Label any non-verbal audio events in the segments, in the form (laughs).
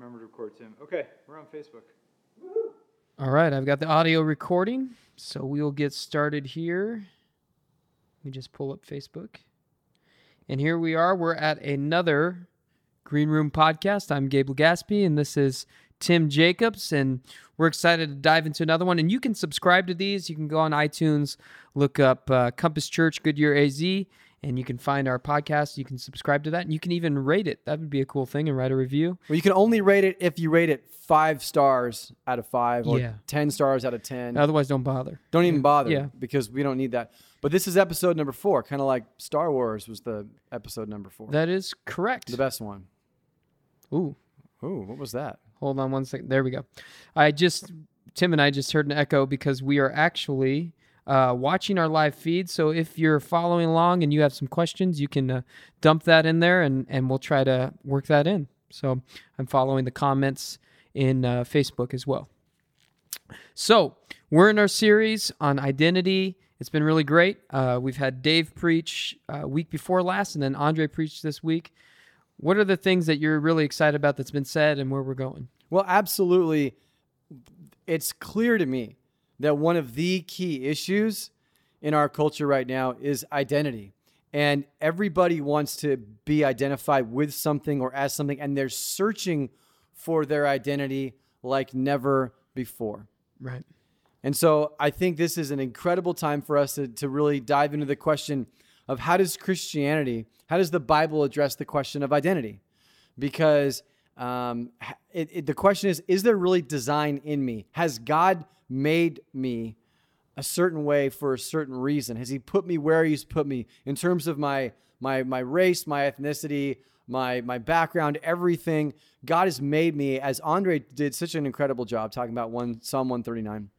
remember to record Tim. Okay, we're on Facebook. All right, I've got the audio recording, so we'll get started here. Let me just pull up Facebook. And here we are. We're at another Green Room podcast. I'm Gabe Legaspi, and this is Tim Jacobs, and we're excited to dive into another one. And you can subscribe to these. You can go on iTunes, look up uh, Compass Church Goodyear AZ, and you can find our podcast. You can subscribe to that, and you can even rate it. That would be a cool thing, and write a review. Well, you can only rate it if you rate it five stars out of five or Yeah. 10 stars out of 10. Otherwise, don't bother. don't even bother Yeah. because we don't need that. But this is episode number four, kind of like Star Wars was the episode number four. That is correct. the best one. Ooh. Ooh, what was that? Hold on one second. There we go. I just Tim and I just heard an echo because we are actually uh, watching our live feed. So if you're following along and you have some questions, you can uh, dump that in there, and and we'll try to work that in. So I'm following the comments in uh, Facebook as well. So we're in our series on identity. It's been really great. Uh, we've had Dave preach uh, week before last, and then Andre preached this week. What are the things that you're really excited about that's been said, and where we're going? Well, absolutely. It's clear to me that one of the key issues in our culture right now is identity. And everybody wants to be identified with something or as something, and they're searching for their identity like never before. Right. And so I think this is an incredible time for us to, to really dive into the question of how does Christianity, how does the Bible address the question of identity? Because um, it, it, the question is, is there really design in me? Has God made me a certain way for a certain reason? Has He put me where He's put me in terms of my my my race, my ethnicity, my my background, everything? God has made me, as Andre did such an incredible job talking about one Psalm 139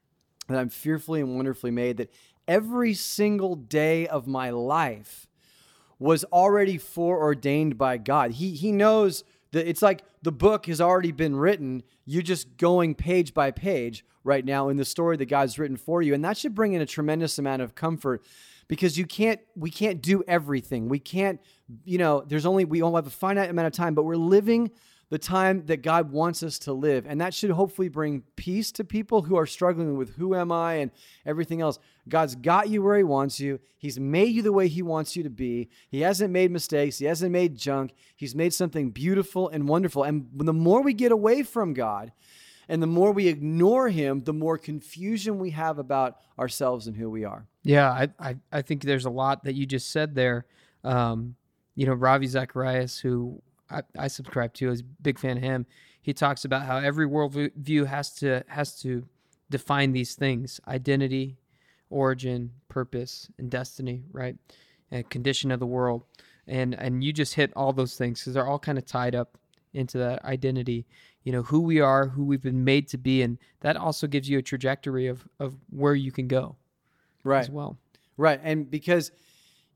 that I'm fearfully and wonderfully made, that every single day of my life was already foreordained by God. He, he knows that it's like the book has already been written. You're just going page by page right now in the story that God's written for you. And that should bring in a tremendous amount of comfort because you can't, we can't do everything. We can't, you know, there's only, we only have a finite amount of time, but we're living the time that God wants us to live. And that should hopefully bring peace to people who are struggling with who am I and everything else. God's got you where He wants you. He's made you the way He wants you to be. He hasn't made mistakes, He hasn't made junk. He's made something beautiful and wonderful. And the more we get away from God, and the more we ignore him, the more confusion we have about ourselves and who we are. Yeah, I, I, I think there's a lot that you just said there. Um, you know, Ravi Zacharias, who I, I subscribe to, is a big fan of him. He talks about how every worldview has to has to define these things: identity, origin, purpose, and destiny, right? And condition of the world. And and you just hit all those things because they're all kind of tied up into that identity. You know, who we are, who we've been made to be, and that also gives you a trajectory of of where you can go Right. as well. Right. And because,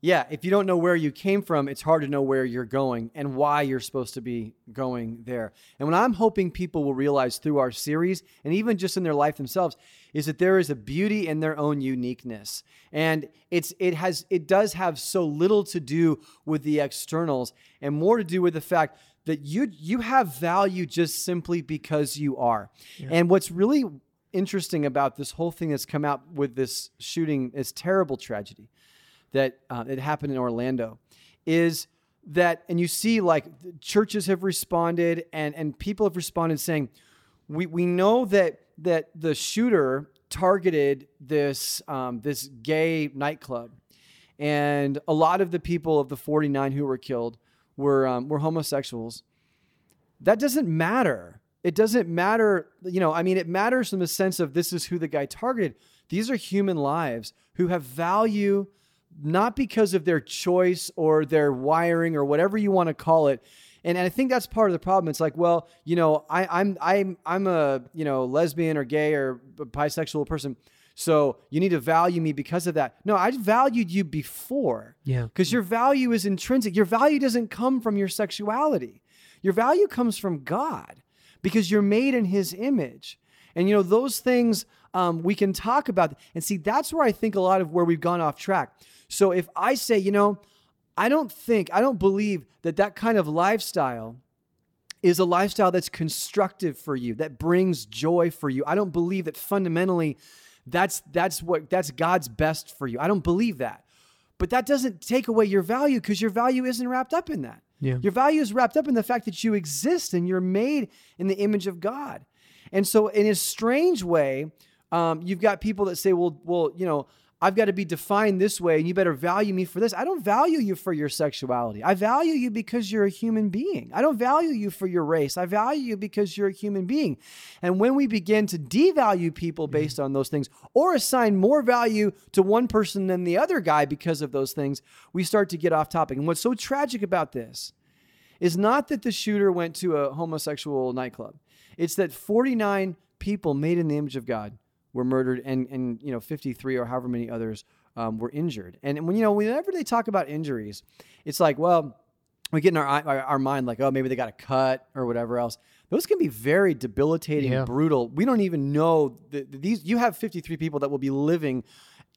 yeah, if you don't know where you came from, it's hard to know where you're going and why you're supposed to be going there. And what I'm hoping people will realize through our series and even just in their life themselves is that there is a beauty in their own uniqueness. And it's it has it does have so little to do with the externals and more to do with the fact that you you have value just simply because you are. And what's really interesting about this whole thing that's come out with this shooting, this terrible tragedy that uh, it happened in Orlando, is that, and you see like churches have responded and and people have responded saying, we we know that that the shooter targeted this um, this gay nightclub, and a lot of the people of the 49 who were killed were um, were homosexuals that doesn't matter. It doesn't matter, you know, I mean, it matters in the sense of this is who the guy targeted. These are human lives who have value not because of their choice or their wiring or whatever you want to call it. And, and I think that's part of the problem. It's like, well, you know, I, I'm I'm I'm a you know lesbian or gay or bisexual person, so you need to value me because of that. No, I valued you before. Yeah. Because your value is intrinsic. Your value doesn't come from your sexuality. Your value comes from God because you're made in His image. And, you know, those things um, we can talk about. And see, that's where I think a lot of where we've gone off track. So if I say, you know, I don't think, I don't believe that that kind of lifestyle is a lifestyle that's constructive for you, that brings joy for you. I don't believe that fundamentally that's that's what that's God's best for you. I don't believe that. But that doesn't take away your value because your value isn't wrapped up in that. Yeah. Your value is wrapped up in the fact that you exist and you're made in the image of God. And so, in a strange way, um, you've got people that say, "Well, well, you know, I've got to be defined this way, and you better value me for this." I don't value you for your sexuality. I value you because you're a human being. I don't value you for your race. I value you because you're a human being. And when we begin to devalue people based on those things, or assign more value to one person than the other guy because of those things, we start to get off topic. And what's so tragic about this is not that the shooter went to a homosexual nightclub. It's that 49 people made in the image of God were murdered, and and you know 53 or however many others um, were injured. And when you know whenever they talk about injuries, it's like well. We get in our, our our mind like, oh, maybe they got a cut or whatever else. Those can be very debilitating, Yeah. brutal. We don't even know that these. You have 53 people that will be living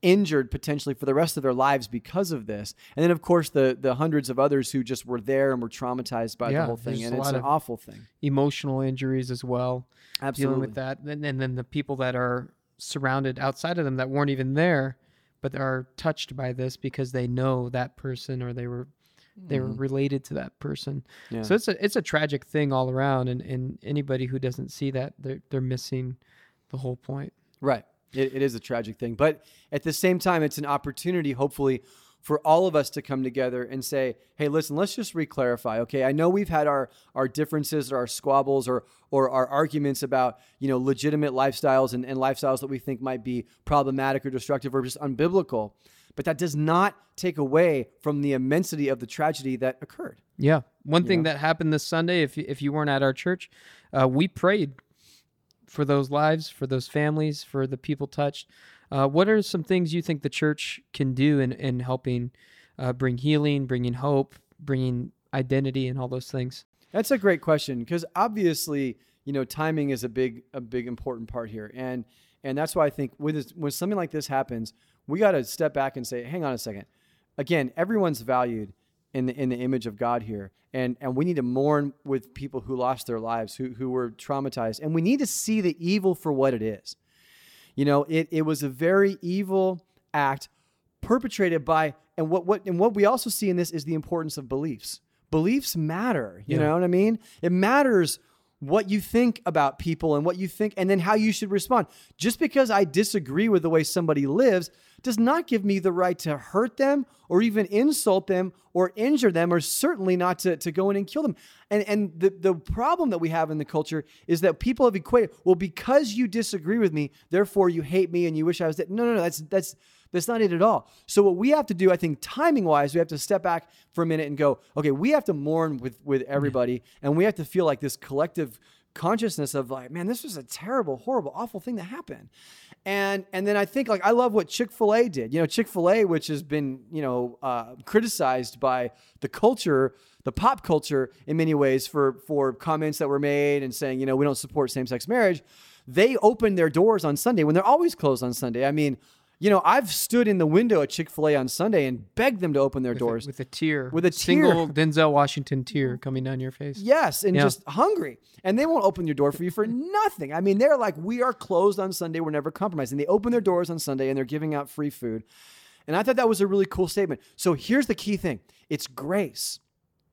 injured potentially for the rest of their lives because of this. And then, of course, the the hundreds of others who just were there and were traumatized by Yeah, the whole thing. And it's an awful thing. Emotional injuries as well. Absolutely. Dealing with that, and, and then the people that are surrounded outside of them that weren't even there, but are touched by this because they know that person or they were they were related to that person. Mm-hmm. Yeah. So it's a it's a tragic thing all around, and, and anybody who doesn't see that they're they're missing the whole point. Right. It, it is a tragic thing. But at the same time, it's an opportunity, hopefully, for all of us to come together and say, hey, listen, let's just reclarify. Okay, I know we've had our, our differences or our squabbles or, or our arguments about, you know, legitimate lifestyles and, and lifestyles that we think might be problematic or destructive or just unbiblical. But that does not take away from the immensity of the tragedy that occurred. Yeah. One thing that happened this Sunday, if you, if you weren't at our church, uh, we prayed for those lives, for those families, for the people touched. Uh, what are some things you think the church can do in, in helping uh, bring healing, bringing hope, bringing identity, and all those things? That's a great question because obviously, you know, timing is a big, a big important part here, and and that's why I think with this, when something like this happens, we got to step back and say, hang on a second. Again, everyone's valued in the in the image of God here, and and we need to mourn with people who lost their lives, who who were traumatized, and we need to see the evil for what it is. You know, it it was a very evil act perpetrated by and what what and what we also see in this is the importance of beliefs. Beliefs matter, you Yeah. know what I mean? It matters what you think about people and what you think and then how you should respond. Just because I disagree with the way somebody lives does not give me the right to hurt them or even insult them or injure them or certainly not to, to go in and kill them. And and the, the problem that we have in the culture is that people have equated, well, because you disagree with me, therefore you hate me and you wish I was dead. No, no, no, that's that's that's not it at all. So what we have to do, I think, timing wise, we have to step back for a minute and go, okay, we have to mourn with with everybody, and we have to feel like this collective consciousness of like, man, this was a terrible, horrible, awful thing that happened. And and then I think like I love what Chick Fil A did. You know, Chick Fil A, which has been you know uh, criticized by the culture, the pop culture in many ways for for comments that were made and saying you know we don't support same sex marriage. They opened their doors on Sunday when they're always closed on Sunday. I mean, you know, I've stood in the window at Chick Fil A on Sunday and begged them to open their doors. with a tear, With a single Denzel Washington tear coming down your face. Yes, and Yeah. just hungry. And they won't open your door for you for nothing. I mean, they're like, we are closed on Sunday. We're never compromised. And they open their doors on Sunday and they're giving out free food. And I thought that was a really cool statement. So here's the key thing it's grace.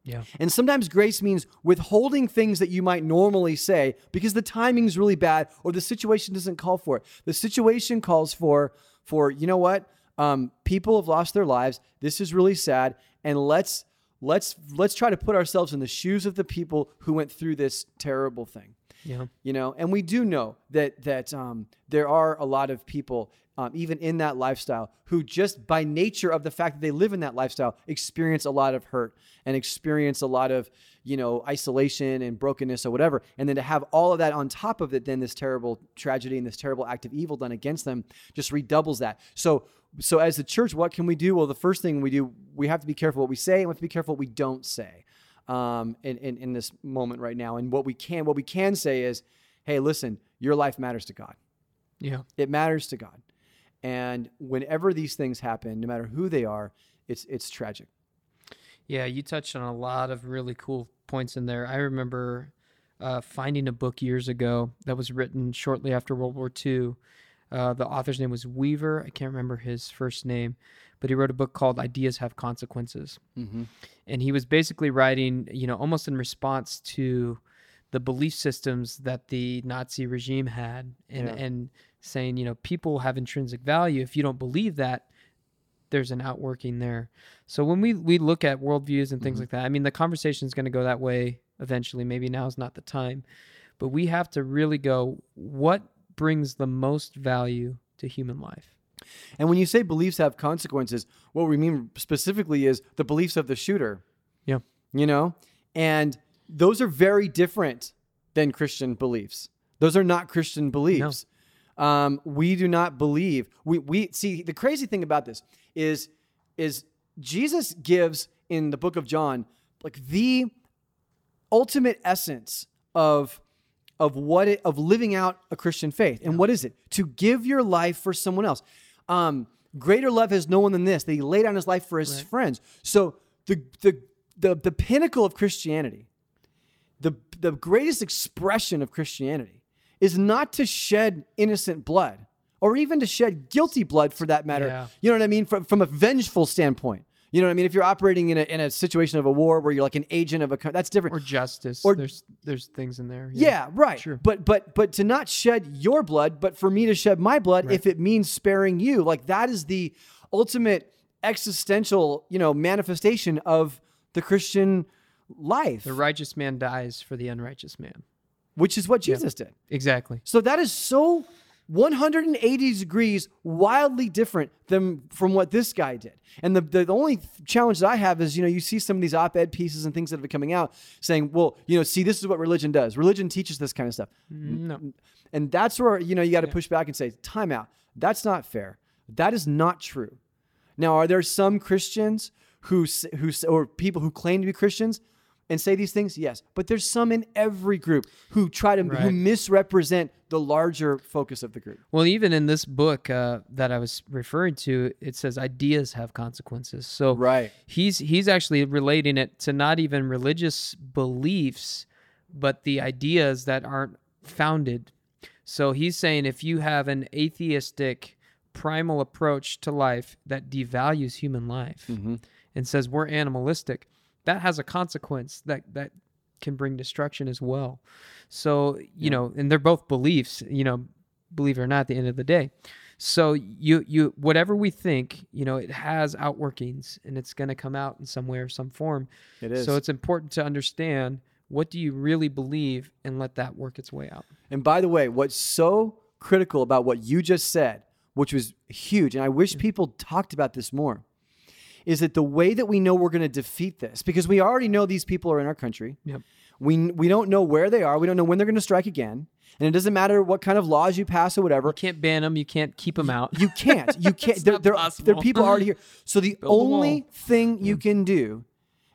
Yeah. And sometimes grace means withholding things that you might normally say because the timing's really bad or the situation doesn't call for it. The situation calls for for you know what? Um, people have lost their lives. This is really sad, and let's let's let's try to put ourselves in the shoes of the people who went through this terrible thing Yeah. you know and we do know that that um, there are a lot of people um, even in that lifestyle who just by nature of the fact that they live in that lifestyle experience a lot of hurt and experience a lot of you know isolation and brokenness or whatever and then to have all of that on top of it then this terrible tragedy and this terrible act of evil done against them just redoubles that so so as the church what can we do well the first thing we do we have to be careful what we say and we have to be careful what we don't say um, in, in, in this moment right now. And what we can what we can say is, hey, listen, your life matters to God. Yeah. It matters to God. And whenever these things happen, no matter who they are, it's it's tragic. Yeah, you touched on a lot of really cool points in there. I remember uh, finding a book years ago that was written shortly after World War II. Uh, the author's name was Weaver. I can't remember his first name, but he wrote a book called Ideas Have Consequences. Mm-hmm. And he was basically writing, you know, almost in response to the belief systems that the Nazi regime had and, Yeah. and saying, you know, people have intrinsic value. If you don't believe that, there's an outworking there. So when we, we look at worldviews and things Mhm. like that, I mean, the conversation is going to go that way eventually. Maybe now is not the time, but we have to really go, what brings the most value to human life? And when you say beliefs have consequences, what we mean specifically is the beliefs of the shooter. Yeah. You know? And those are very different than Christian beliefs. Those are not Christian beliefs. Um, we do not believe. We, we see the crazy thing about this is is Jesus gives in the book of John like the ultimate essence of of what it of living out a Christian faith. And what is it? To give your life for someone else. Um, greater love has no one than this, that he laid down his life for his friends. So the the the the pinnacle of Christianity, the the greatest expression of Christianity is not to shed innocent blood or even to shed guilty blood for that matter. Yeah. You know what I mean? From, from a vengeful standpoint. You know what I mean? If you're operating in a, in a situation of a war where you're like an agent of a country, that's different. Or justice. Or- there's there's things in there. Yeah, right. Sure. But but but to not shed your blood, but for me to shed my blood, Right. if it means sparing you, like that is the ultimate existential, you know, manifestation of the Christian life, The righteous man dies for the unrighteous man. which is what Jesus did. Exactly. So that is so 180 degrees wildly different than from what this guy did. And the, the, only challenge that I have is, you know, you see some of these op ed pieces and things that have been coming out saying, well, you know, see, this is what religion does. Religion teaches this kind of stuff. No. And that's where, you know, you got to push back and say, time out. That's not fair. That is not true. Now, are there some Christians who, who or people who claim to be Christians and say these things? Yes. But there's some in every group who try to, who misrepresent the larger focus of the group. Well, even in this book uh, that I was referring to, it says ideas have consequences. So Right. he's he's actually relating it to not even religious beliefs, but the ideas that aren't founded. So he's saying if you have an atheistic primal approach to life that devalues human life and says we're animalistic, that has a consequence that that can bring destruction as well. So, you know, and they're both beliefs, you know, believe it or not at the end of the day. So you you whatever we think, you know, it has outworkings and it's going to come out in some way or some form. It is. So it's important to understand what do you really believe and let that work its way out. And by the way, what's so critical about what you just said, which was huge, and I wish mm. people talked about this more, is that the way that we know we're going to defeat this, because we already know these people are in our country. Yep. We, we don't know where they are. We don't know when they're going to strike again. And it doesn't matter what kind of laws you pass or whatever. You can't ban them, you can't keep them out. You can't. You (laughs) can't. There, not there, are people already here. So the (laughs) Build only thing you can do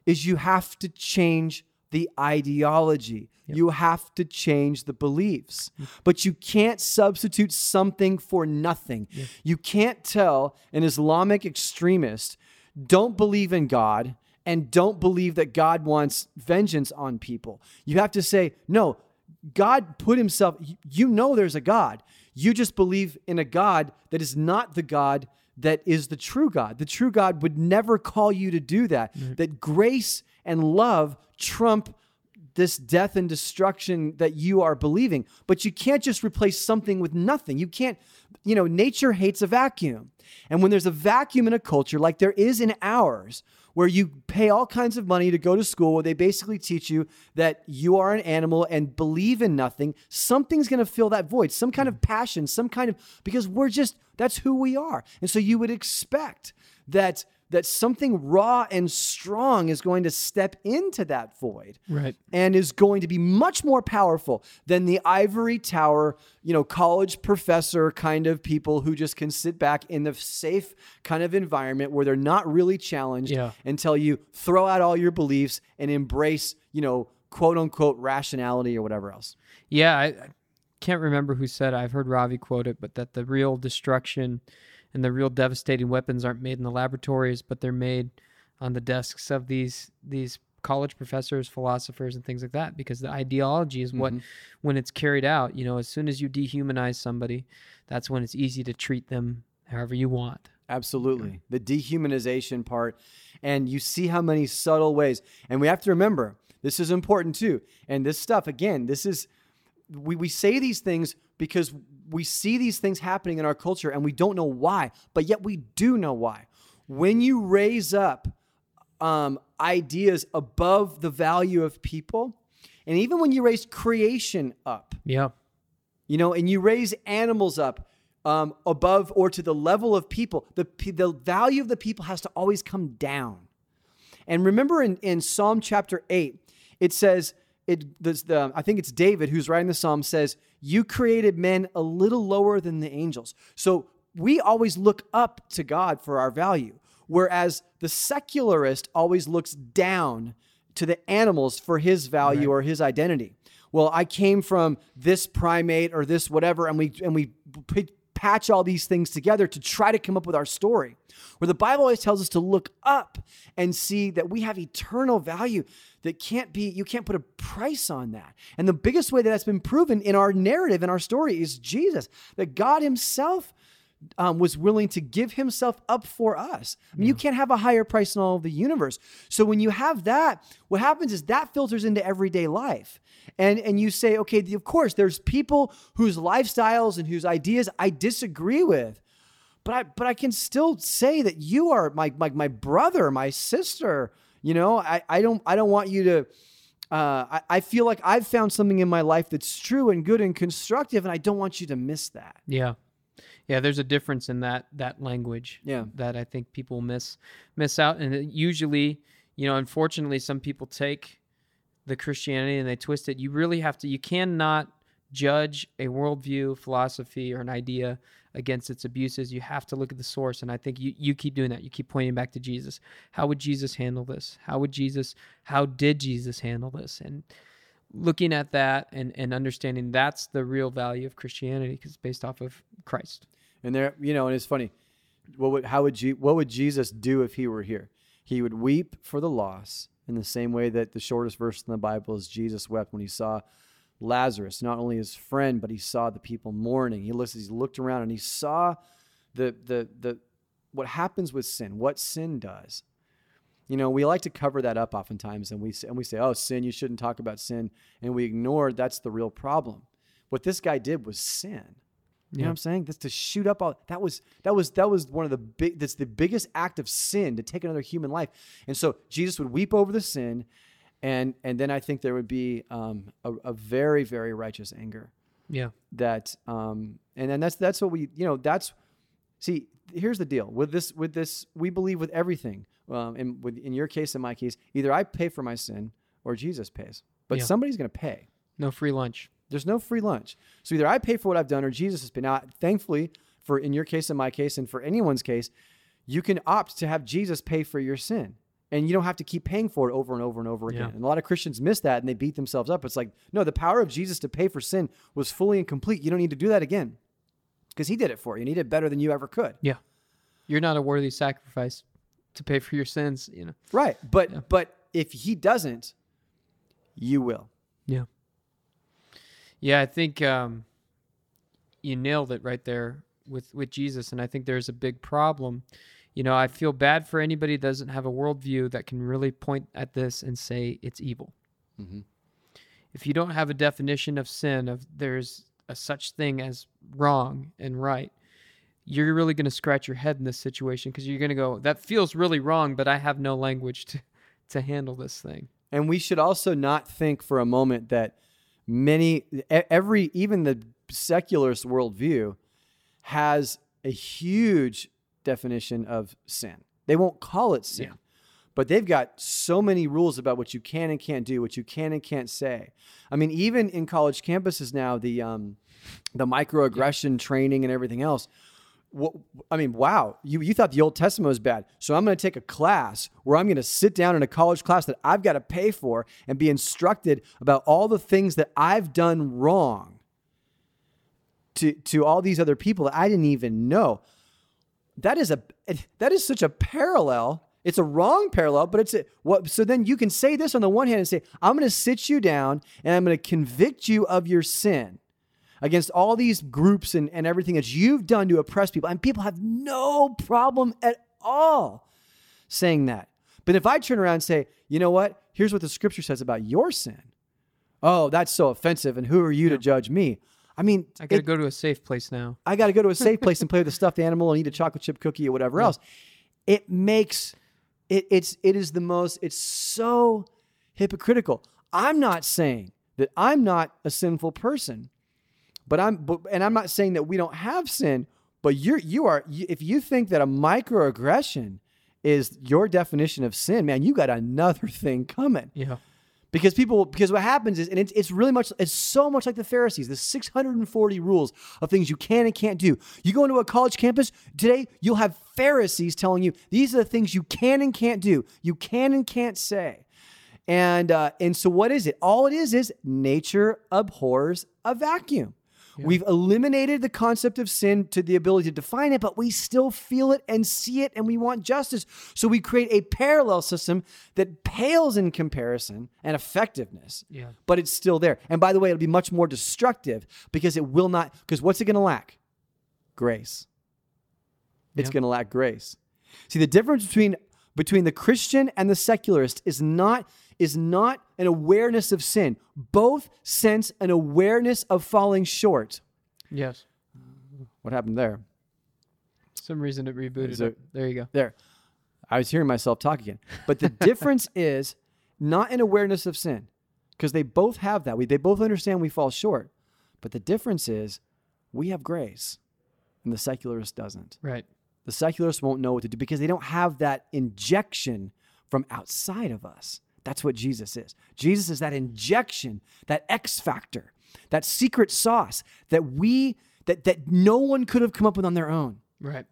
is you have to change the ideology. You have to change the beliefs. But you can't substitute something for nothing. You can't tell an Islamic extremist, don't believe in God and don't believe that God wants vengeance on people. You have to say, no, God put himself, you know there's a God. You just believe in a God that is not the God that is the true God. The true God would never call you to do that. That grace and love trump this death and destruction that you are believing. But you can't just replace something with nothing. You can't, you know, nature hates a vacuum. And when there's a vacuum in a culture like there is in ours, where you pay all kinds of money to go to school where they basically teach you that you are an animal and believe in nothing, something's going to fill that void, some kind of passion, some kind of because we're just that's who we are. And so you would expect that that something raw and strong is going to step into that void Right. and is going to be much more powerful than the ivory tower, you know, college professor kind of people who just can sit back in the safe kind of environment where they're not really challenged Yeah. until you throw out all your beliefs and embrace, you know, quote unquote rationality or whatever else. Yeah, I, I can't remember who said it. I've heard Ravi quote it, but that the real destruction and the real devastating weapons aren't made in the laboratories, but they're made on the desks of these these college professors, philosophers, and things like that because the ideology is what, mm-hmm. when it's carried out, you know, as soon as you dehumanize somebody, that's when it's easy to treat them however you want. Absolutely. The dehumanization part. And you see how many subtle ways. And we have to remember, this is important too. And this stuff, again, this is, we, we say these things because we see these things happening in our culture and we don't know why, but yet we do know why. When you raise up um, ideas above the value of people, and even when you raise creation up, Yeah. you know, and you raise animals up um, above or to the level of people, the, the value of the people has to always come down. And remember in, in Psalm chapter 8, it says, it, this, the, I think it's David who's writing the psalm says, You created men a little lower than the angels. So we always look up to God for our value, whereas the secularist always looks down to the animals for his value or his identity. Well, I came from this primate or this whatever, and we and we p- patch all these things together to try to come up with our story. Where the Bible always tells us to look up and see that we have eternal value that can't be you can't put a price on that. And the biggest way that that's been proven in our narrative in our story is Jesus, that God Himself um, was willing to give himself up for us. I mean, you can't have a higher price in all of the universe. So when you have that, what happens is that filters into everyday life. And, and you say, okay, of course, there's people whose lifestyles and whose ideas I disagree with. But I, but I can still say that you are my, my, my brother, my sister. You know, I, I don't I don't want you to uh, I, I feel like I've found something in my life that's true and good and constructive, and I don't want you to miss that. Yeah. Yeah, there's a difference in that that language. Yeah. That I think people miss miss out and usually, you know, unfortunately some people take the Christianity and they twist it. You really have to you cannot judge a worldview, philosophy, or an idea against its abuses. You have to look at the source. And I think you, you keep doing that. You keep pointing back to Jesus. How would Jesus handle this? How would Jesus how did Jesus handle this? And looking at that and, and understanding that's the real value of Christianity because it's based off of Christ. And there, you know, and it's funny. What would how would what would Jesus do if he were here? He would weep for the loss in the same way that the shortest verse in the Bible is Jesus wept when he saw Lazarus, not only his friend, but he saw the people mourning. He looks, he looked around and he saw the the the what happens with sin, what sin does. You know, we like to cover that up oftentimes, and we and we say, "Oh, sin! You shouldn't talk about sin," and we ignore that's the real problem. What this guy did was sin. You know what I'm saying? That's to shoot up all that was that was that was one of the big that's the biggest act of sin to take another human life. And so Jesus would weep over the sin, and and then I think there would be um, a, a very very righteous anger Yeah. that um, and then that's that's what we you know that's see here's the deal with this with this we believe with everything um, in with in your case in my case either I pay for my sin or Jesus pays but Yeah. somebody's going to pay. No free lunch. There's no free lunch. So either I pay for what I've done or Jesus has paid. Now, thankfully, for in your case, in my case, and for anyone's case, you can opt to have Jesus pay for your sin. And you don't have to keep paying for it over and over and over again. Yeah. And a lot of Christians miss that and they beat themselves up. It's like, no, the power of Jesus to pay for sin was fully and complete. You don't need to do that again because he did it for you and he did it better than you ever could. Yeah. You're not a worthy sacrifice to pay for your sins, you know. Right. But but if he doesn't, you will. Yeah. Yeah, I think um, you nailed it right there with with Jesus, and I think there's a big problem. You know, I feel bad for anybody that doesn't have a worldview that can really point at this and say it's evil. Mhm. If you don't have a definition of sin, of there's a such thing as wrong and right, you're really going to scratch your head in this situation because you're going to go, "That feels really wrong," but I have no language to to handle this thing. And we should also not think for a moment that many, every, even the secularist worldview has a huge definition of sin. They won't call it sin, Yeah. but they've got so many rules about what you can and can't do, what you can and can't say. I mean, even in college campuses now, the um, the microaggression training and everything else. I mean, wow, you, you thought the Old Testament was bad. So I'm going to take a class where I'm going to sit down in a college class that I've got to pay for and be instructed about all the things that I've done wrong to, to all these other people that I didn't even know. That is a that is such a parallel It's a wrong parallel, but it's a, what. So then you can say this on the one hand and say, "I'm going to sit you down and I'm going to convict you of your sin against all these groups and, and everything that you've done to oppress people," and people have no problem at all saying that. But if I turn around and say, "You know what? Here's what the Scripture says about your sin," oh, that's so offensive, and who are you to judge me? I mean, I got to go to a safe place now. I got to go to a safe place and (laughs) play with a stuffed animal and eat a chocolate chip cookie or whatever else. It makes it it's it is the most it's so hypocritical. I'm not saying that I'm not a sinful person, but I'm but, and I'm not saying that we don't have sin, but you're you are if you think that a microaggression is your definition of sin, man, you got another (laughs) thing coming. Yeah. because people because what happens is and it's, it's really much it's so much like the pharisees the 640 rules of things you can and can't do. You go into a college campus today you'll have pharisees telling you these are the things you can and can't do. You can and can't say. And uh, and so what is it? All it is is nature abhors a vacuum We've eliminated the concept of sin to the ability to define it, but we still feel it and see it, and we want justice. So we create a parallel system that pales in comparison and effectiveness, Yeah. but it's still there. And by the way, it'll be much more destructive because it will not, because what's it going to lack? Grace. It's Yeah. going to lack grace. See, the difference between between the Christian and the secularist is not is not an awareness of sin. Both sense an awareness of falling short. Yes. What happened there? Some reason it rebooted. There- it. There you go. There. I was hearing myself talk again. But the difference (laughs) is not an awareness of sin, because they both have that. We, they both understand we fall short. But the difference is we have grace, and the secularist doesn't. Right. The secularists won't know what to do because they don't have that injection from outside of us. That's what Jesus is. Jesus is that injection, that X factor, that secret sauce that we that that no one could have come up with on their own. Right.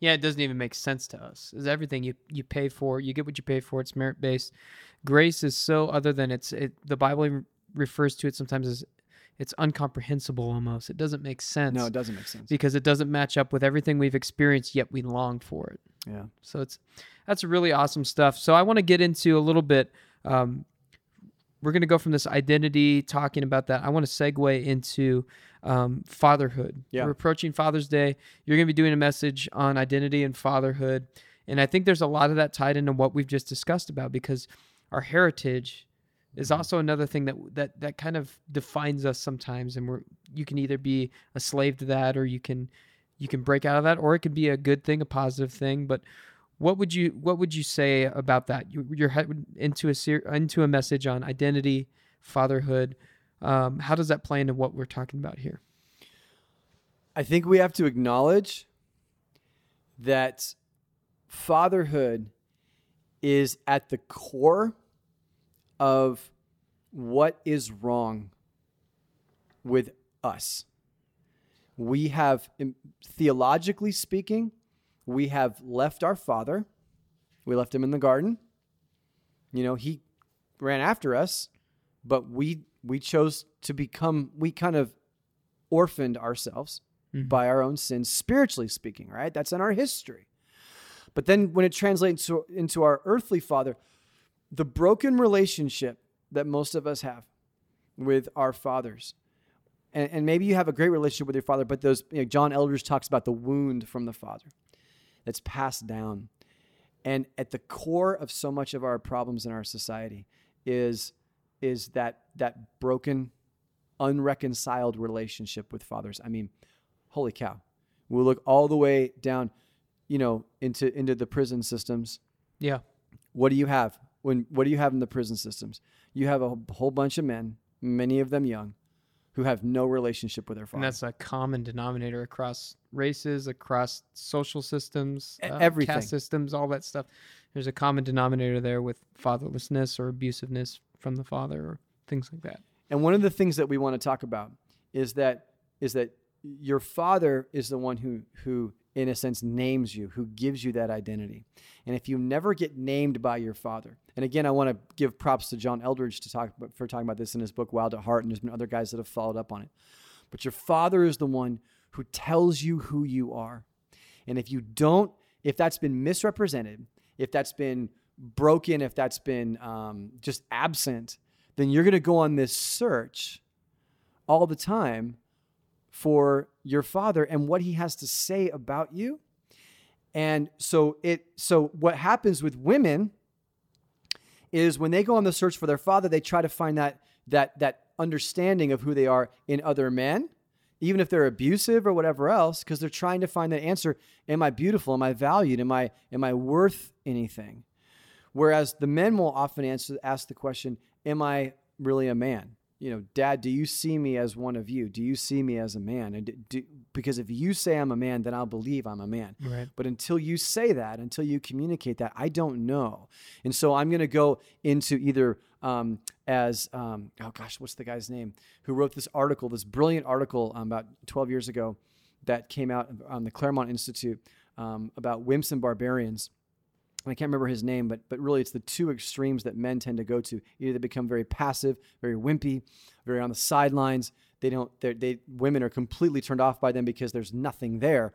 Yeah, it doesn't even make sense to us. Is everything you you pay for, you get what you pay for. It's merit based. Grace is so other than it's it. The Bible refers to it sometimes as it's incomprehensible almost. It doesn't make sense. No, it doesn't make sense. because it doesn't match up with everything we've experienced. Yet we long for it. Yeah. So it's that's really awesome stuff. So I want to get into a little bit. Um, we're going to go from this identity talking about that. I want to segue into um, fatherhood. Yeah. We're approaching Father's Day. You're going to be doing a message on identity and fatherhood, and I think there's a lot of that tied into what we've just discussed about because our heritage is also another thing that that that kind of defines us sometimes, and we're you can either be a slave to that or you can you can break out of that or it could be a good thing a positive thing but what would you what would you say about that? You, you're into a ser- into a message on identity fatherhood um, how does that play into what we're talking about here? I think we have to acknowledge that fatherhood is at the core of what is wrong with us. We have, theologically speaking, we have left our father. We left him in the garden. You know, he ran after us, but we we chose to become we kind of orphaned ourselves mm-hmm. by our own sins, spiritually speaking, right? That's in our history. But then when it translates to, into our earthly father, the broken relationship that most of us have with our fathers. And, and maybe you have a great relationship with your father, but those, you know, John Eldredge talks about the wound from the father that's passed down. And at the core of so much of our problems in our society is, is that, that broken, unreconciled relationship with fathers. I mean, holy cow. We look all the way down, you know, into into the prison systems. yeah What do you have? When what do you have in the prison systems? You have a whole bunch of men, many of them young, who have no relationship with their father. and that's a common denominator across races across social systems uh, everything. caste systems all that stuff there's a common denominator there with fatherlessness or abusiveness from the father or things like that And one of the things that we want to talk about is that is that your father is the one who who in a sense names you, who gives you that identity. And if you never get named by your father, and again, I want to give props to John Eldredge to talk for talking about this in his book Wild at Heart, and there's been other guys that have followed up on it. But your father is the one who tells you who you are. And if you don't, if that's been misrepresented, if that's been broken, if that's been um, just absent, then you're going to go on this search all the time for your father and what he has to say about you. And so it so what happens with women is when they go on the search for their father, they try to find that that that understanding of who they are in other men, even if they're abusive or whatever else, because they're trying to find that answer: Am I beautiful? Am I valued? Am I am I worth anything? Whereas the men will often answer ask the question: Am I really a man? You know, Dad, do you see me as one of you? Do you see me as a man? And do, because if you say I'm a man, then I'll believe I'm a man. Right. But until you say that, until you communicate that, I don't know. And so I'm going to go into either um, as um, oh gosh, what's the guy's name who wrote this article, this brilliant article um, about 12 years ago that came out on the Claremont Institute um, about wimps and barbarians. I can't remember his name, but but really it's the two extremes that men tend to go to. Either they become very passive, very wimpy, very on the sidelines. They don't. They women are completely turned off by them because there's nothing there,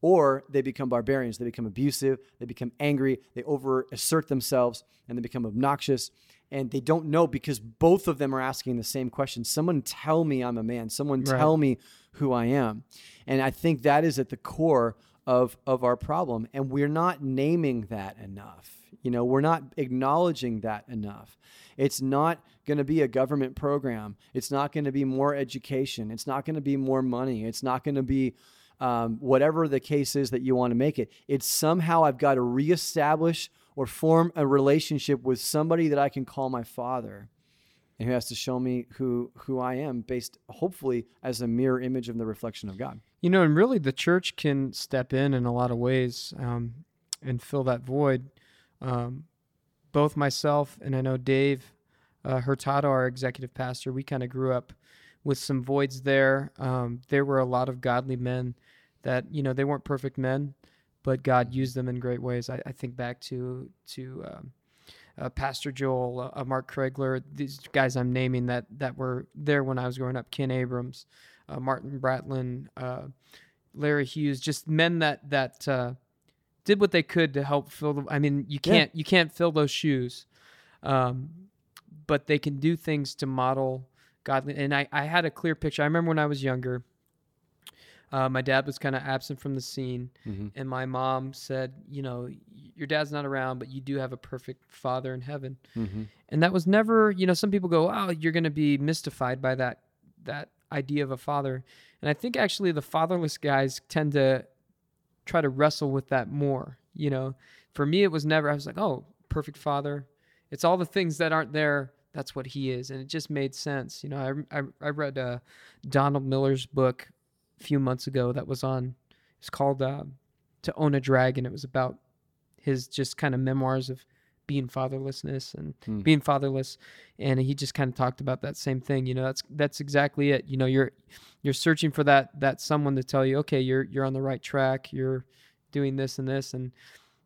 or they become barbarians. They become abusive. They become angry. They over assert themselves and they become obnoxious. And they don't know because both of them are asking the same question. Someone tell me I'm a man. Someone right. tell me who I am. And I think that is at the core of of our problem and we're not naming that enough. You know we're not acknowledging that enough. It's not going to be a government program. It's not going to be more education. It's not going to be more money. It's not going to be um, whatever the case is that you want to make it. It's somehow i've got to reestablish or form a relationship with somebody that i can call my father and who has to show me who who I am based hopefully as a mirror image of the reflection of God. You know, and really the church can step in in a lot of ways um, and fill that void. Um, both myself and I know Dave uh, Hurtado, our executive pastor, we kind of grew up with some voids there. Um, there were a lot of godly men that you know they weren't perfect men, but God used them in great ways. I, I think back to to um, uh, Pastor Joel, uh, Mark Craigler, these guys I'm naming that that were there when I was growing up. Ken Abrams, uh, Martin Bratlin, uh, Larry Hughes, just men that that uh, did what they could to help fill the. I mean, you can't yeah. you can't fill those shoes, um, but they can do things to model godly. And I I had a clear picture. I remember when I was younger. Uh, my dad was kind of absent from the scene, mm-hmm. and my mom said, "You know, your dad's not around, but you do have a perfect father in heaven." Mm-hmm. And that was never, you know, some people go, "Oh, you're going to be mystified by that that idea of a father," and I think actually the fatherless guys tend to try to wrestle with that more. You know, for me, it was never. I was like, "Oh, perfect father." It's all the things that aren't there that's what he is and it just made sense you know i, I, I read uh, donald miller's book a few months ago that was on. It's called uh, "To Own a Dragon." It was about his just kind of memoirs of being fatherlessness and hmm. being fatherless, and he just kind of talked about that same thing. You know, that's that's exactly it. You know, you're you're searching for that that someone to tell you, okay, you're you're on the right track. You're doing this and this, and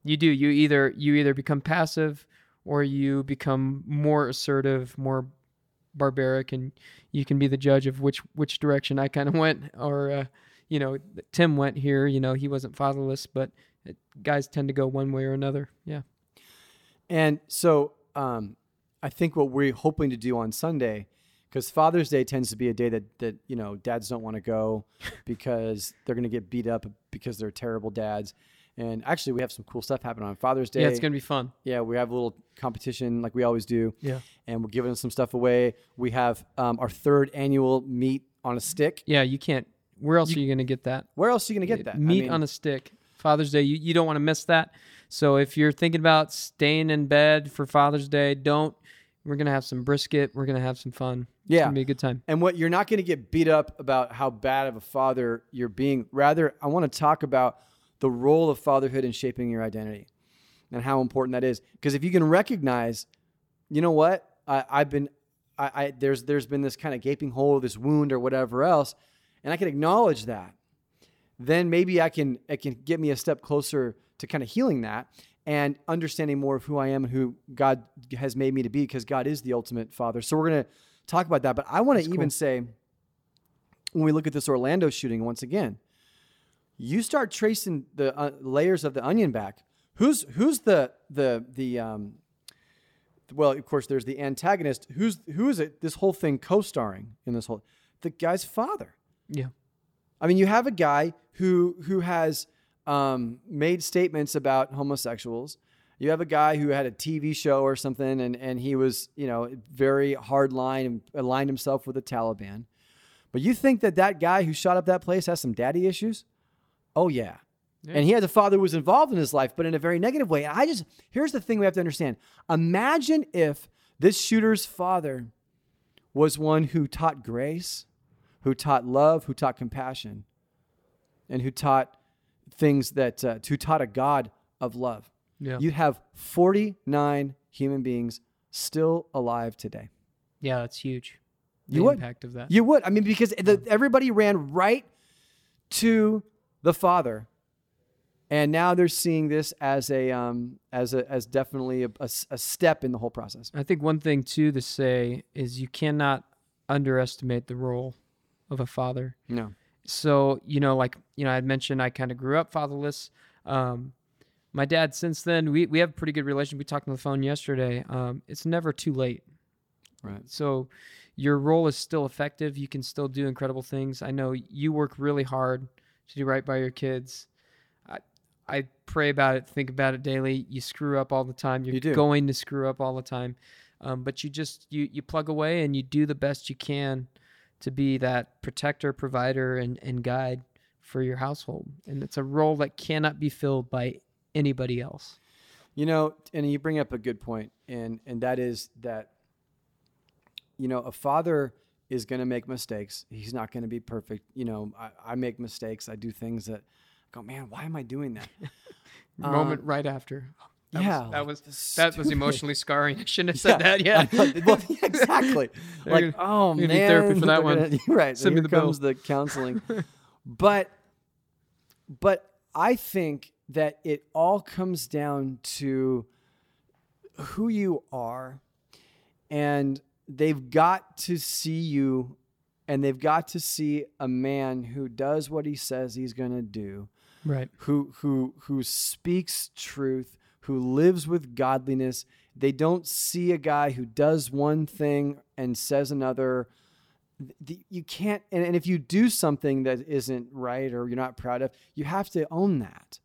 you do. You either you either become passive or you become more assertive, more barbaric and you can be the judge of which which direction I kind of went or uh, you know Tim went here you know he wasn't fatherless but guys tend to go one way or another yeah and so um, I think what we're hoping to do on Sunday because Father's Day tends to be a day that that you know dads don't want to go (laughs) because they're going to get beat up because they're terrible dads and actually, we have some cool stuff happening on Father's Day. Yeah, it's gonna be fun. Yeah, we have a little competition like we always do. Yeah, and we're giving some stuff away. We have um, our third annual meat on a stick. Yeah, you can't. Where else you, are you gonna get that? Where else are you gonna get that? Meat I mean, on a stick. Father's Day. You, you don't want to miss that. So if you're thinking about staying in bed for Father's Day, don't. We're gonna have some brisket. We're gonna have some fun. It's yeah, gonna be a good time. And what you're not gonna get beat up about how bad of a father you're being. Rather, I want to talk about the role of fatherhood in shaping your identity and how important that is. Because if you can recognize, you know what, I, have been, I, I, there's there's been this kind of gaping hole, this wound, or whatever else, and I can acknowledge that, then maybe I can it can get me a step closer to kind of healing that and understanding more of who I am and who God has made me to be, because God is the ultimate Father. So we're gonna talk about that, but I want to even cool. say when we look at this Orlando shooting once again you start tracing the uh, layers of the onion back. who's who's the the the um well of course there's the antagonist who's who is it this whole thing co-starring in this whole the guy's father Yeah. I mean, you have a guy who who has um, made statements about homosexuals. You have a guy who had a TV show or something, and and he was you know very hard line and aligned himself with the Taliban. But you think that that guy who shot up that place has some daddy issues? Oh yeah. And he has a father who was involved in his life, but in a very negative way. And I just here's the thing we have to understand. Imagine if this shooter's father was one who taught grace, who taught love, who taught compassion, and who taught things that, uh, who taught a God of love. Yeah. You'd have 49 human beings still alive today. yeah, that's huge. The You would. impact of that. You would. I mean, because the, everybody ran right to the Father, and now they're seeing this as a um, as a as definitely a, a a step in the whole process. I think one thing too to say is you cannot underestimate the role of a father. No. So you know, like you know, I had mentioned I kind of grew up fatherless. Um, my dad, since then, we we have a pretty good relationship. We talked on the phone yesterday. Um, it's never too late. Right. So your role is still effective. You can still do incredible things. I know you work really hard to do right by your kids. I I pray about it, think about it daily. You screw up all the time. You're You going to screw up all the time. Um, but you just you you plug away and you do the best you can to be that protector, provider, and and guide for your household. And it's a role that cannot be filled by anybody else. You know, and you bring up a good point, and and that is that you know a father is going to make mistakes. He's not going to be perfect. You know, I, I make mistakes. I do things that go, man, why am I doing that? (laughs) Moment um, right after. That yeah, was, that like, was that's that was emotionally scarring. I shouldn't have said that. (laughs) Yeah. Well, (laughs) exactly. Like, gonna- oh you're man, gonna need therapy for that we're one. gonna- (laughs) right. Send me here the bill. comes the counseling. but, but I think that it all comes down to who you are, and they've got to see you, and they've got to see a man who does what he says he's going to do Right. who who who speaks truth, who lives with godliness. They don't see a guy who does one thing and says another. You can't, and, and if you do something that isn't right or you're not proud of, you have to own that.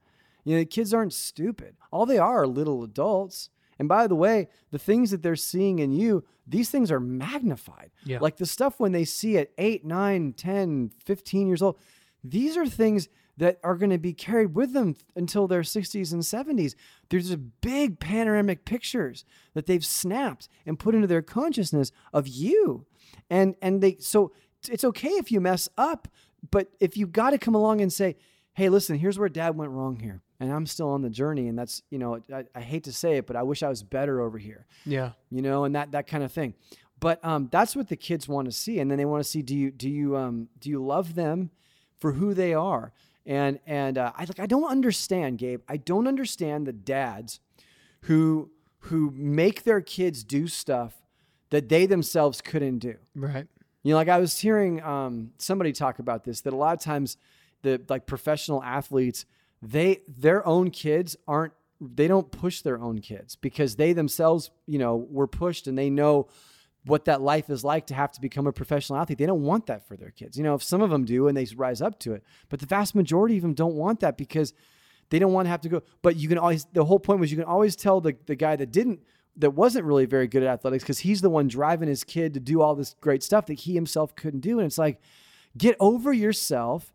You know, the kids aren't stupid. All they are are little adults. And by the way, the things that they're seeing in you, these things are magnified. Yeah. Like the stuff when they see at 8, 9, 10, 15 years old, these are things that are going to be carried with them until their 60s and 70s. There's a big panoramic pictures that they've snapped and put into their consciousness of you. And and they so it's okay if you mess up, but if you got to come along and say, "Hey, listen, here's where dad went wrong here." And I'm still on the journey and that's, you know, I, I hate to say it, but I wish I was better over here Yeah. you know, and that that kind of thing. But um, that's what the kids want to see, and then they want to see do you do you um, do you love them for who they are? And and uh, I like I don't understand, Gabe. I don't understand the dads who who make their kids do stuff that they themselves couldn't do. Right. You know, like I was hearing um, somebody talk about this that a lot of times the like professional athletes, they their own kids aren't they don't push their own kids because they themselves, you know, were pushed and they know what that life is like to have to become a professional athlete. They don't want that for their kids. You know, if some of them do and they rise up to it, but the vast majority of them don't want that because they don't want to have to go. But you can always the whole point was you can always tell the the guy that didn't that wasn't really very good at athletics because he's the one driving his kid to do all this great stuff that he himself couldn't do. And it's like, get over yourself.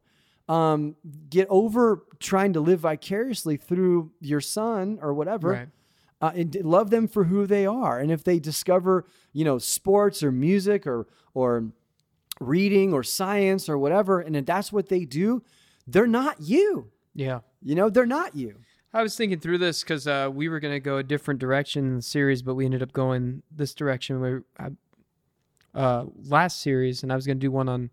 Um, get over trying to live vicariously through your son or whatever. Right. Uh, and love them for who they are. And if they discover, you know, sports or music or or reading or science or whatever, and if that's what they do, they're not you. Yeah. You know, they're not you. I was thinking through this because uh, we were going to go a different direction in the series, but we ended up going this direction. Where I, uh, last series, and I was going to do one on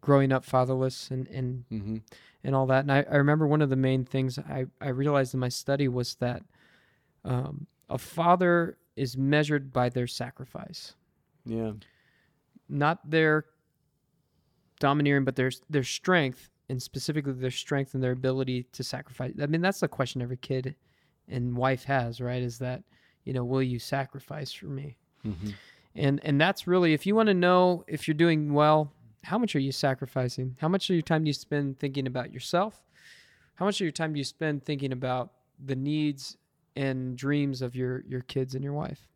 growing up fatherless and and Mm-hmm. and all that. And I, I remember one of the main things I, I realized in my study was that um, a father is measured by their sacrifice, Yeah. not their domineering, but their their strength, and specifically their strength and their ability to sacrifice. I mean, that's the question every kid and wife has, right? Is that, you know, will you sacrifice for me? Mhm. And and that's really if you want to know if you're doing well, how much are you sacrificing? How much of your time do you spend thinking about yourself? How much of your time do you spend thinking about the needs and dreams of your your kids and your wife?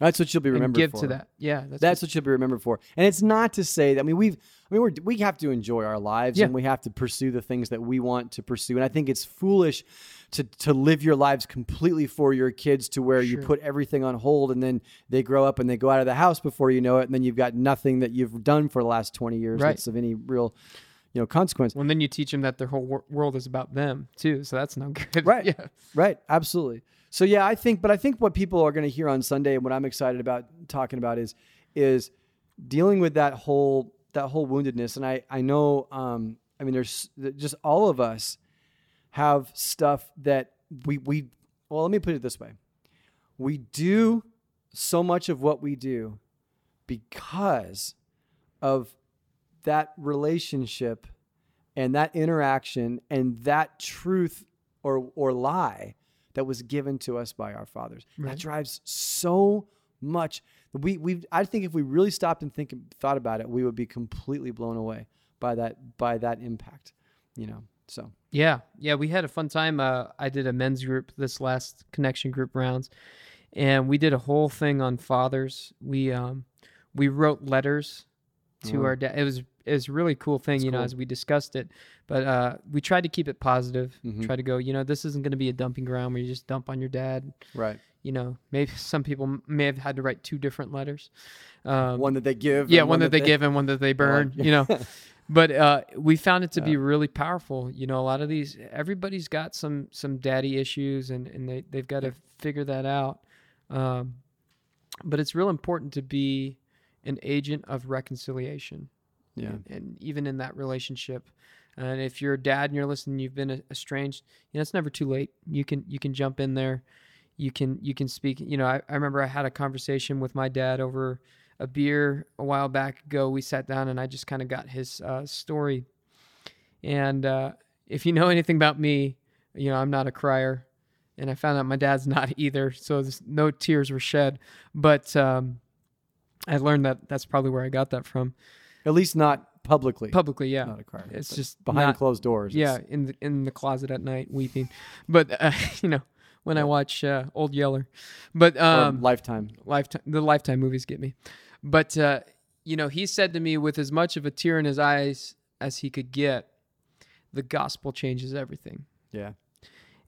That's what you'll be remembered give for. to that. Yeah, that's, That's what you'll be remembered for. And it's not to say that I mean we've I mean we're, we have to enjoy our lives Yeah. and we have to pursue the things that we want to pursue. And I think it's foolish to to live your lives completely for your kids to where you put everything on hold and then they grow up and they go out of the house before you know it and then you've got nothing that you've done for the last 20 years Right. that's of any real you know consequence. Well, and then you teach them that their whole wor- world is about them too. So that's no good. Right. (laughs) Yeah. Right. Absolutely. So yeah, I think, but I think what people are going to hear on Sunday and what I'm excited about talking about is, is dealing with that whole, that whole woundedness. And I, I know, um, I mean, there's just all of us have stuff that we, we, well, let me put it this way. We do so much of what we do because of that relationship and that interaction and that truth or or lie that was given to us by our fathers. Right. That drives so much. We we I think if we really stopped and think thought about it, we would be completely blown away by that by that impact. You know. So Yeah, yeah, we had a fun time. Uh, I did a men's group this last connection group rounds, and we did a whole thing on fathers. We um, we wrote letters to Oh. our dad. It was a really cool thing, you know, as we discussed it. But uh, we tried to keep it positive. Mhm. Try to go, you know, this isn't going to be a dumping ground where you just dump on your dad. right. You know, maybe (laughs) some people may have had to write two different letters. Um, one that they give. yeah, and one, that they give and one that they burn. You know, (laughs) but uh, we found it to be really powerful. You know, a lot of these, everybody's got some some daddy issues, and and they they've got to figure that out. Um, but it's real important to be an agent of reconciliation, Yeah. and, and even in that relationship. And if you're a dad and you're listening, you've been estranged. You know, it's never too late. You can you can jump in there. You can you can speak. You know, I, I remember I had a conversation with my dad over a beer a while back ago. We sat down and I just kind of got his uh, story. And uh, if you know (laughs) anything about me, you know I'm not a crier, and I found out my dad's (laughs) not either. So no tears were shed. But um, I learned that that's probably where I got that from. At least not publicly. Publicly, yeah. Not a crier. It's just behind not- closed doors. yeah, in the in the closet at night weeping. But (laughs) uh, you know, when I watch uh, Old Yeller, but um, lifetime. lifetime the Lifetime movies get me. But uh, you know, he said to me with as much of a tear in his eyes as he could get, the gospel changes everything. Yeah.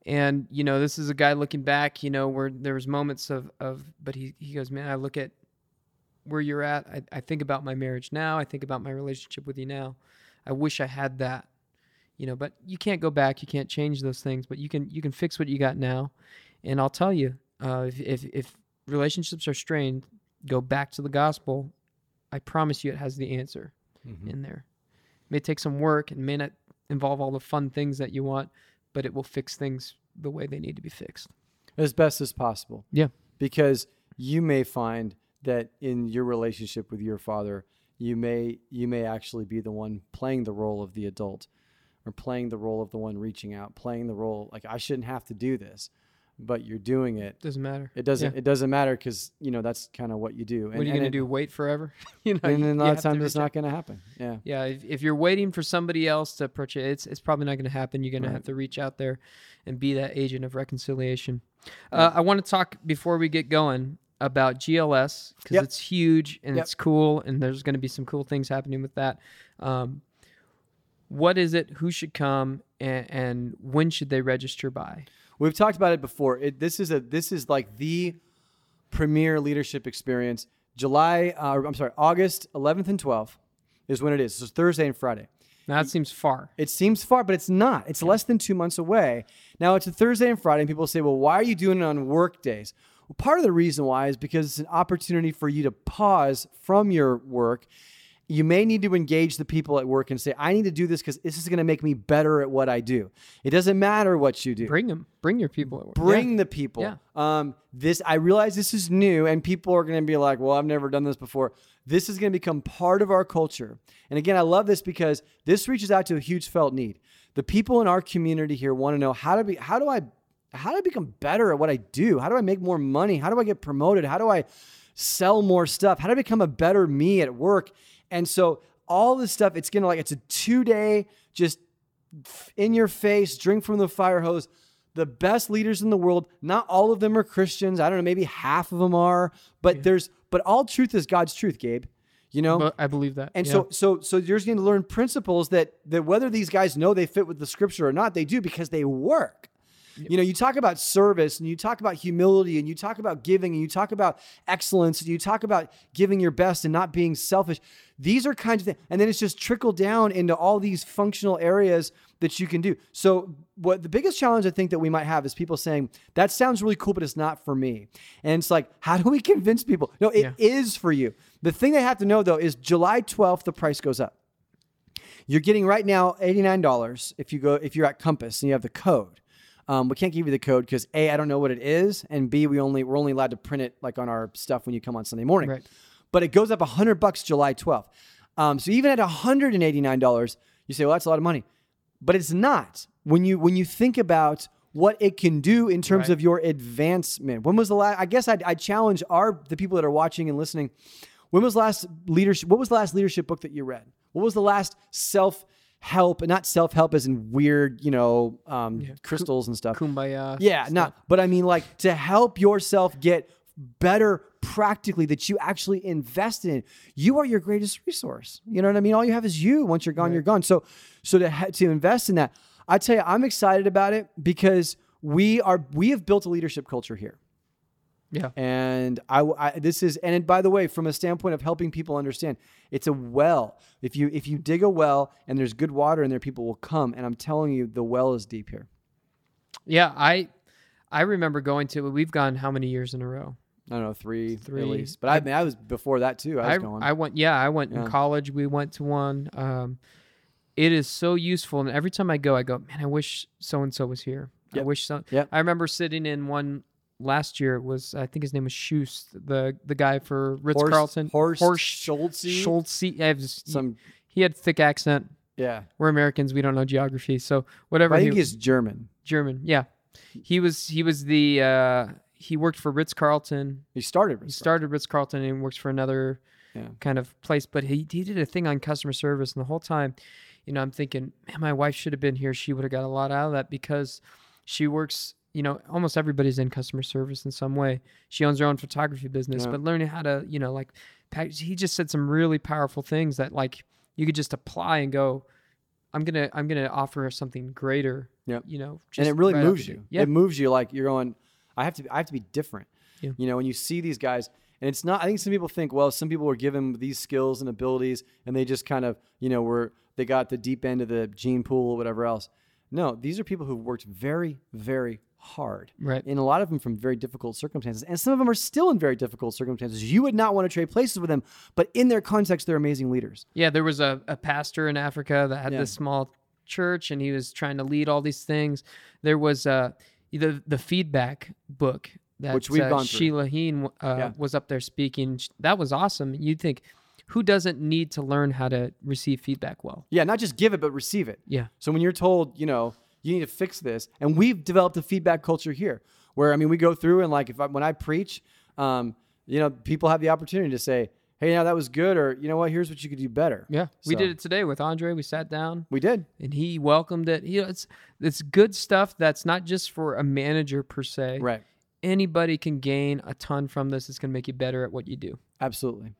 And you know, this is a guy looking back. You know, where there was moments of of, but he he goes, man, I look at where you're at. I, I think about my marriage now. I think about my relationship with you now. I wish I had that. You know, but you can't go back. You can't change those things. But you can you can fix what you got now. And I'll tell you, uh, if, if if relationships are strained, go back to the gospel. I promise you, it has the answer Mhm. in there. It may take some work and may not involve all the fun things that you want, but it will fix things the way they need to be fixed. as best as possible. Yeah. Because you may find that in your relationship with your father, you may you may actually be the one playing the role of the adult or playing the role of the one reaching out, playing the role like I shouldn't have to do this, but you're doing it. Doesn't matter. It doesn't Yeah. it doesn't matter cuz you know that's kind of what you do. And, what are you going to do? Wait forever? (laughs) you know, And then a lot of times it's not going to happen. Yeah. Yeah, if, if you're waiting for somebody else to approach it, it's it's probably not going to happen. You're going Right. to have to reach out there and be that agent of reconciliation. Uh, I want to talk before we get going about GLS because Yep. it's huge and Yep. it's cool, and there's going to be some cool things happening with that. Um, what is it? Who should come, and, and when should they register by? We've talked about it before. It, this is a this is like the premier leadership experience. July, uh, I'm sorry, August 11th and 12th is when it is. So it's Thursday and Friday. Now that seems far. It seems far, but it's not. It's less than two months away. Now it's a Thursday and Friday, and people say, "Well, why are you doing it on work days?" Well, part of the reason why is because it's an opportunity for you to pause from your work. You may need to engage the people at work and say, "I need to do this because this is going to make me better at what I do." It doesn't matter what you do Bring them. Bring your people. At work. bring Yeah. the people. Yeah. Um, this I realize this is new, and people are going to be like, "Well, I've never done this before." This is going to become part of our culture. And again, I love this because this reaches out to a huge felt need. The people in our community here want to know how to be. How do I how do I become better at what I do? How do I make more money? How do I get promoted? How do I sell more stuff? How do I become a better me at work? And so all this stuff, it's gonna like it's a two day just in your face, drink from the fire hose. The best leaders in the world, not all of them are Christians. I don't know, maybe half of them are, but there's but all truth is God's truth, Gabe. You know? But I believe that. And yeah. so, so, so you're just going to learn principles that that whether these guys know they fit with the scripture or not, they do because they work. You know, you talk about service and you talk about humility and you talk about giving and you talk about excellence and you talk about giving your best and not being selfish. These are kinds of things. And then it's just trickled down into all these functional areas that you can do. So, what the biggest challenge I think that we might have is people saying, that sounds really cool, but it's not for me. And it's like, how do we convince people? No, it is Yeah. for you. The thing they have to know though is July 12th, the price goes up. You're getting right now $89 if you go if you're at Compass and you have the code. Um, we can't give you the code because A, I don't know what it is, and B, we only we're only allowed to print it like on our stuff when you come on Sunday morning. Right. But it goes up hundred bucks July 12th. Um, so even at $189, you say, well, that's a lot of money. But it's not. When you when you think about what it can do in terms Right. of your advancement. When was the last I guess I'd, i challenge our the people that are watching and listening. When was the last leadership what was the last leadership book that you read? What was the last self help, not self help as in weird, you know, um, crystals and stuff. kumbaya. Yeah, not. But I mean, like to help yourself get better practically that you actually invest in. You are your greatest resource. You know what I mean? All you have is you. Once you're gone, you're gone. So, so to ha- to invest in that, I tell you, I'm excited about it because we are we have built a leadership culture here. Yeah. And I, I- this is and by the way, from a standpoint of helping people understand, it's a well. If you if you dig a well and there's good water in there, people will come. And I'm telling you, the well is deep here. Yeah, I I remember going to we've gone how many years in a row? I don't know three, Three. at least. But I, mean, I was before that too. I was I, going. I went yeah, I went Yeah. in college, we went to one. Um it is so useful and every time I go I go, man, I wish so and so was here. I wish so Yep. I remember sitting in one last year it was I think his name was Schust, the the guy for Ritz Carlton. Horst, Horst Schultz. Schultz. I have s- Some. he had thick accent. Yeah. We're Americans, we don't know geography. So whatever I he think he's German. German. Yeah. He was he was the uh he worked for Ritz Carlton. He started. He started Ritz Carlton and works for another Yeah. kind of place, but he he did a thing on customer service and the whole time, you know, I'm thinking, man, my wife should have been here. She would have got a lot out of that because she works, you know, almost everybody's in customer service in some way. She owns her own photography business, Yeah. but learning how to, you know, like he just said some really powerful things that like you could just apply and go, I'm gonna I'm gonna offer her something greater. Yep. You know, and it really right moves you. Yeah. It moves you like you're going. I have to. I have to be different. Yeah. You know, when you see these guys, and it's not. I think some people think, well, some people were given these skills and abilities, and they just kind of, you know, were they got the deep end of the gene pool or whatever else. No, these are people who've worked very, very hard. Right. And a lot of them from very difficult circumstances. And some of them are still in very difficult circumstances. You would not want to trade places with them, but in their context, they're amazing leaders. Yeah, there was a, a pastor in Africa that had Yeah. this small church and he was trying to lead all these things. There was uh, the the feedback book that Which we've uh, gone through. Sheila Heen uh, Yeah. was up there speaking. That was awesome. You'd think, who doesn't need to learn how to receive feedback well? Yeah, not just give it, but receive it. Yeah. So when you're told, you know, you need to fix this, and we've developed a feedback culture here, where I mean, we go through and like if I, when I preach, um, you know, people have the opportunity to say, "Hey, now that was good," or you know what, here's what you could do better. Yeah, we did it today with Andre. We sat down We did. and he welcomed it. You know, it's it's good stuff. That's not just for a manager per se. Right. Anybody can gain a ton from this. It's going to make you better at what you do. Absolutely.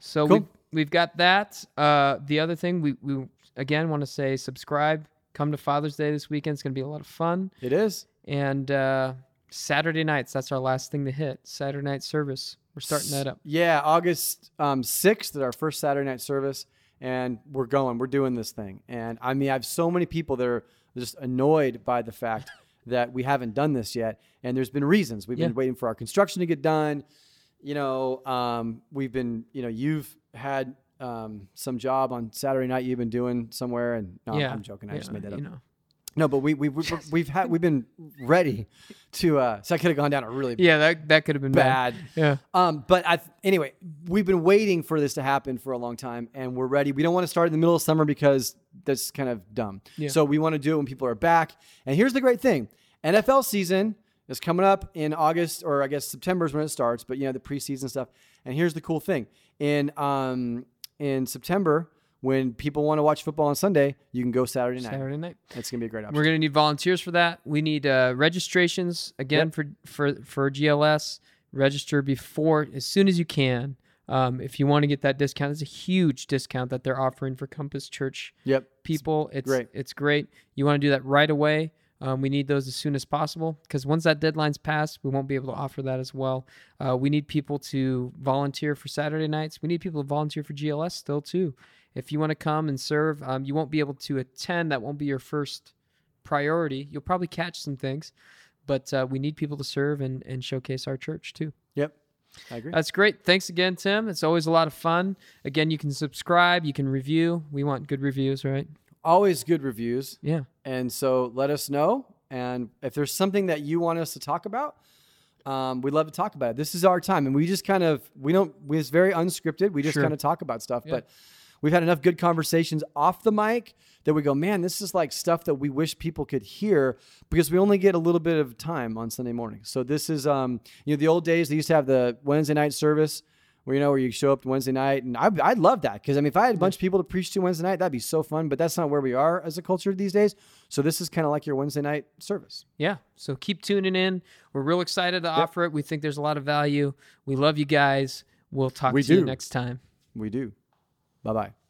So Cool. we've, we've got that. Uh, the other thing we, we again want to say subscribe. Come to Father's Day this weekend. It's going to be a lot of fun. It is. And uh, Saturday nights, that's our last thing to hit. Saturday night service. We're starting that up. Yeah, August um, 6th is our first Saturday night service, and we're going. We're doing this thing. And I mean, I have so many people that are just annoyed by the fact (laughs) that we haven't done this yet. And there's been reasons. We've Yeah. been waiting for our construction to get done. You know, um, we've been, you know, you've had um, some job on Saturday night you've been doing somewhere. And no, yeah, I'm joking. I just made that up. You know. No, but we, we, we, (laughs) we've had, we've been ready to, uh, so I could have gone down a really Yeah, that that could have been bad. bad Yeah. um, but I, anyway, we've been waiting for this to happen for a long time, and we're ready. We don't want to start in the middle of summer because that's kind of dumb. Yeah. So we want to do it when people are back. And here's the great thing: NFL season is coming up in August, or I guess September is when it starts. But you know the preseason stuff. And here's the cool thing: in um, in September, when people want to watch football on Sunday, you can go Saturday night. Saturday night. It's gonna be a great option. We're gonna need volunteers for that. We need uh, registrations again Yep. for for for GLS. Register before as soon as you can. Um, if you want to get that discount, it's a huge discount that they're offering for Compass Church Yep. people. It's great. It's great. You want to do that right away. Um, we need those as soon as possible because once that deadline's passed, we won't be able to offer that as well. Uh, we need people to volunteer for Saturday nights. We need people to volunteer for GLS still too. If you want to come and serve, um, you won't be able to attend. That won't be your first priority. You'll probably catch some things, but uh, we need people to serve and, and showcase our church too. Yep. I agree. That's great. Thanks again, Tim. It's always a lot of fun. Again, you can subscribe, you can review. We want good reviews, right? Always good reviews. Yeah. And so let us know. And if there's something that you want us to talk about, um, we'd love to talk about it. This is our time. And we just kind of, we don't, we, it's very unscripted. We just Sure. kind of talk about stuff. Yeah. But we've had enough good conversations off the mic that we go, man, this is like stuff that we wish people could hear because we only get a little bit of time on Sunday morning. So this is, um, you know, the old days, they used to have the Wednesday night service where, you know, where you show up Wednesday night. And I, I love that because, I mean, if I had a bunch of people to preach to Wednesday night, that'd be so fun. But that's not where we are as a culture these days. So this is kind of like your Wednesday night service. Yeah. So keep tuning in. We're real excited to offer it. We think there's a lot of value. We love you guys. We'll talk We to you next time. We do. Bye bye.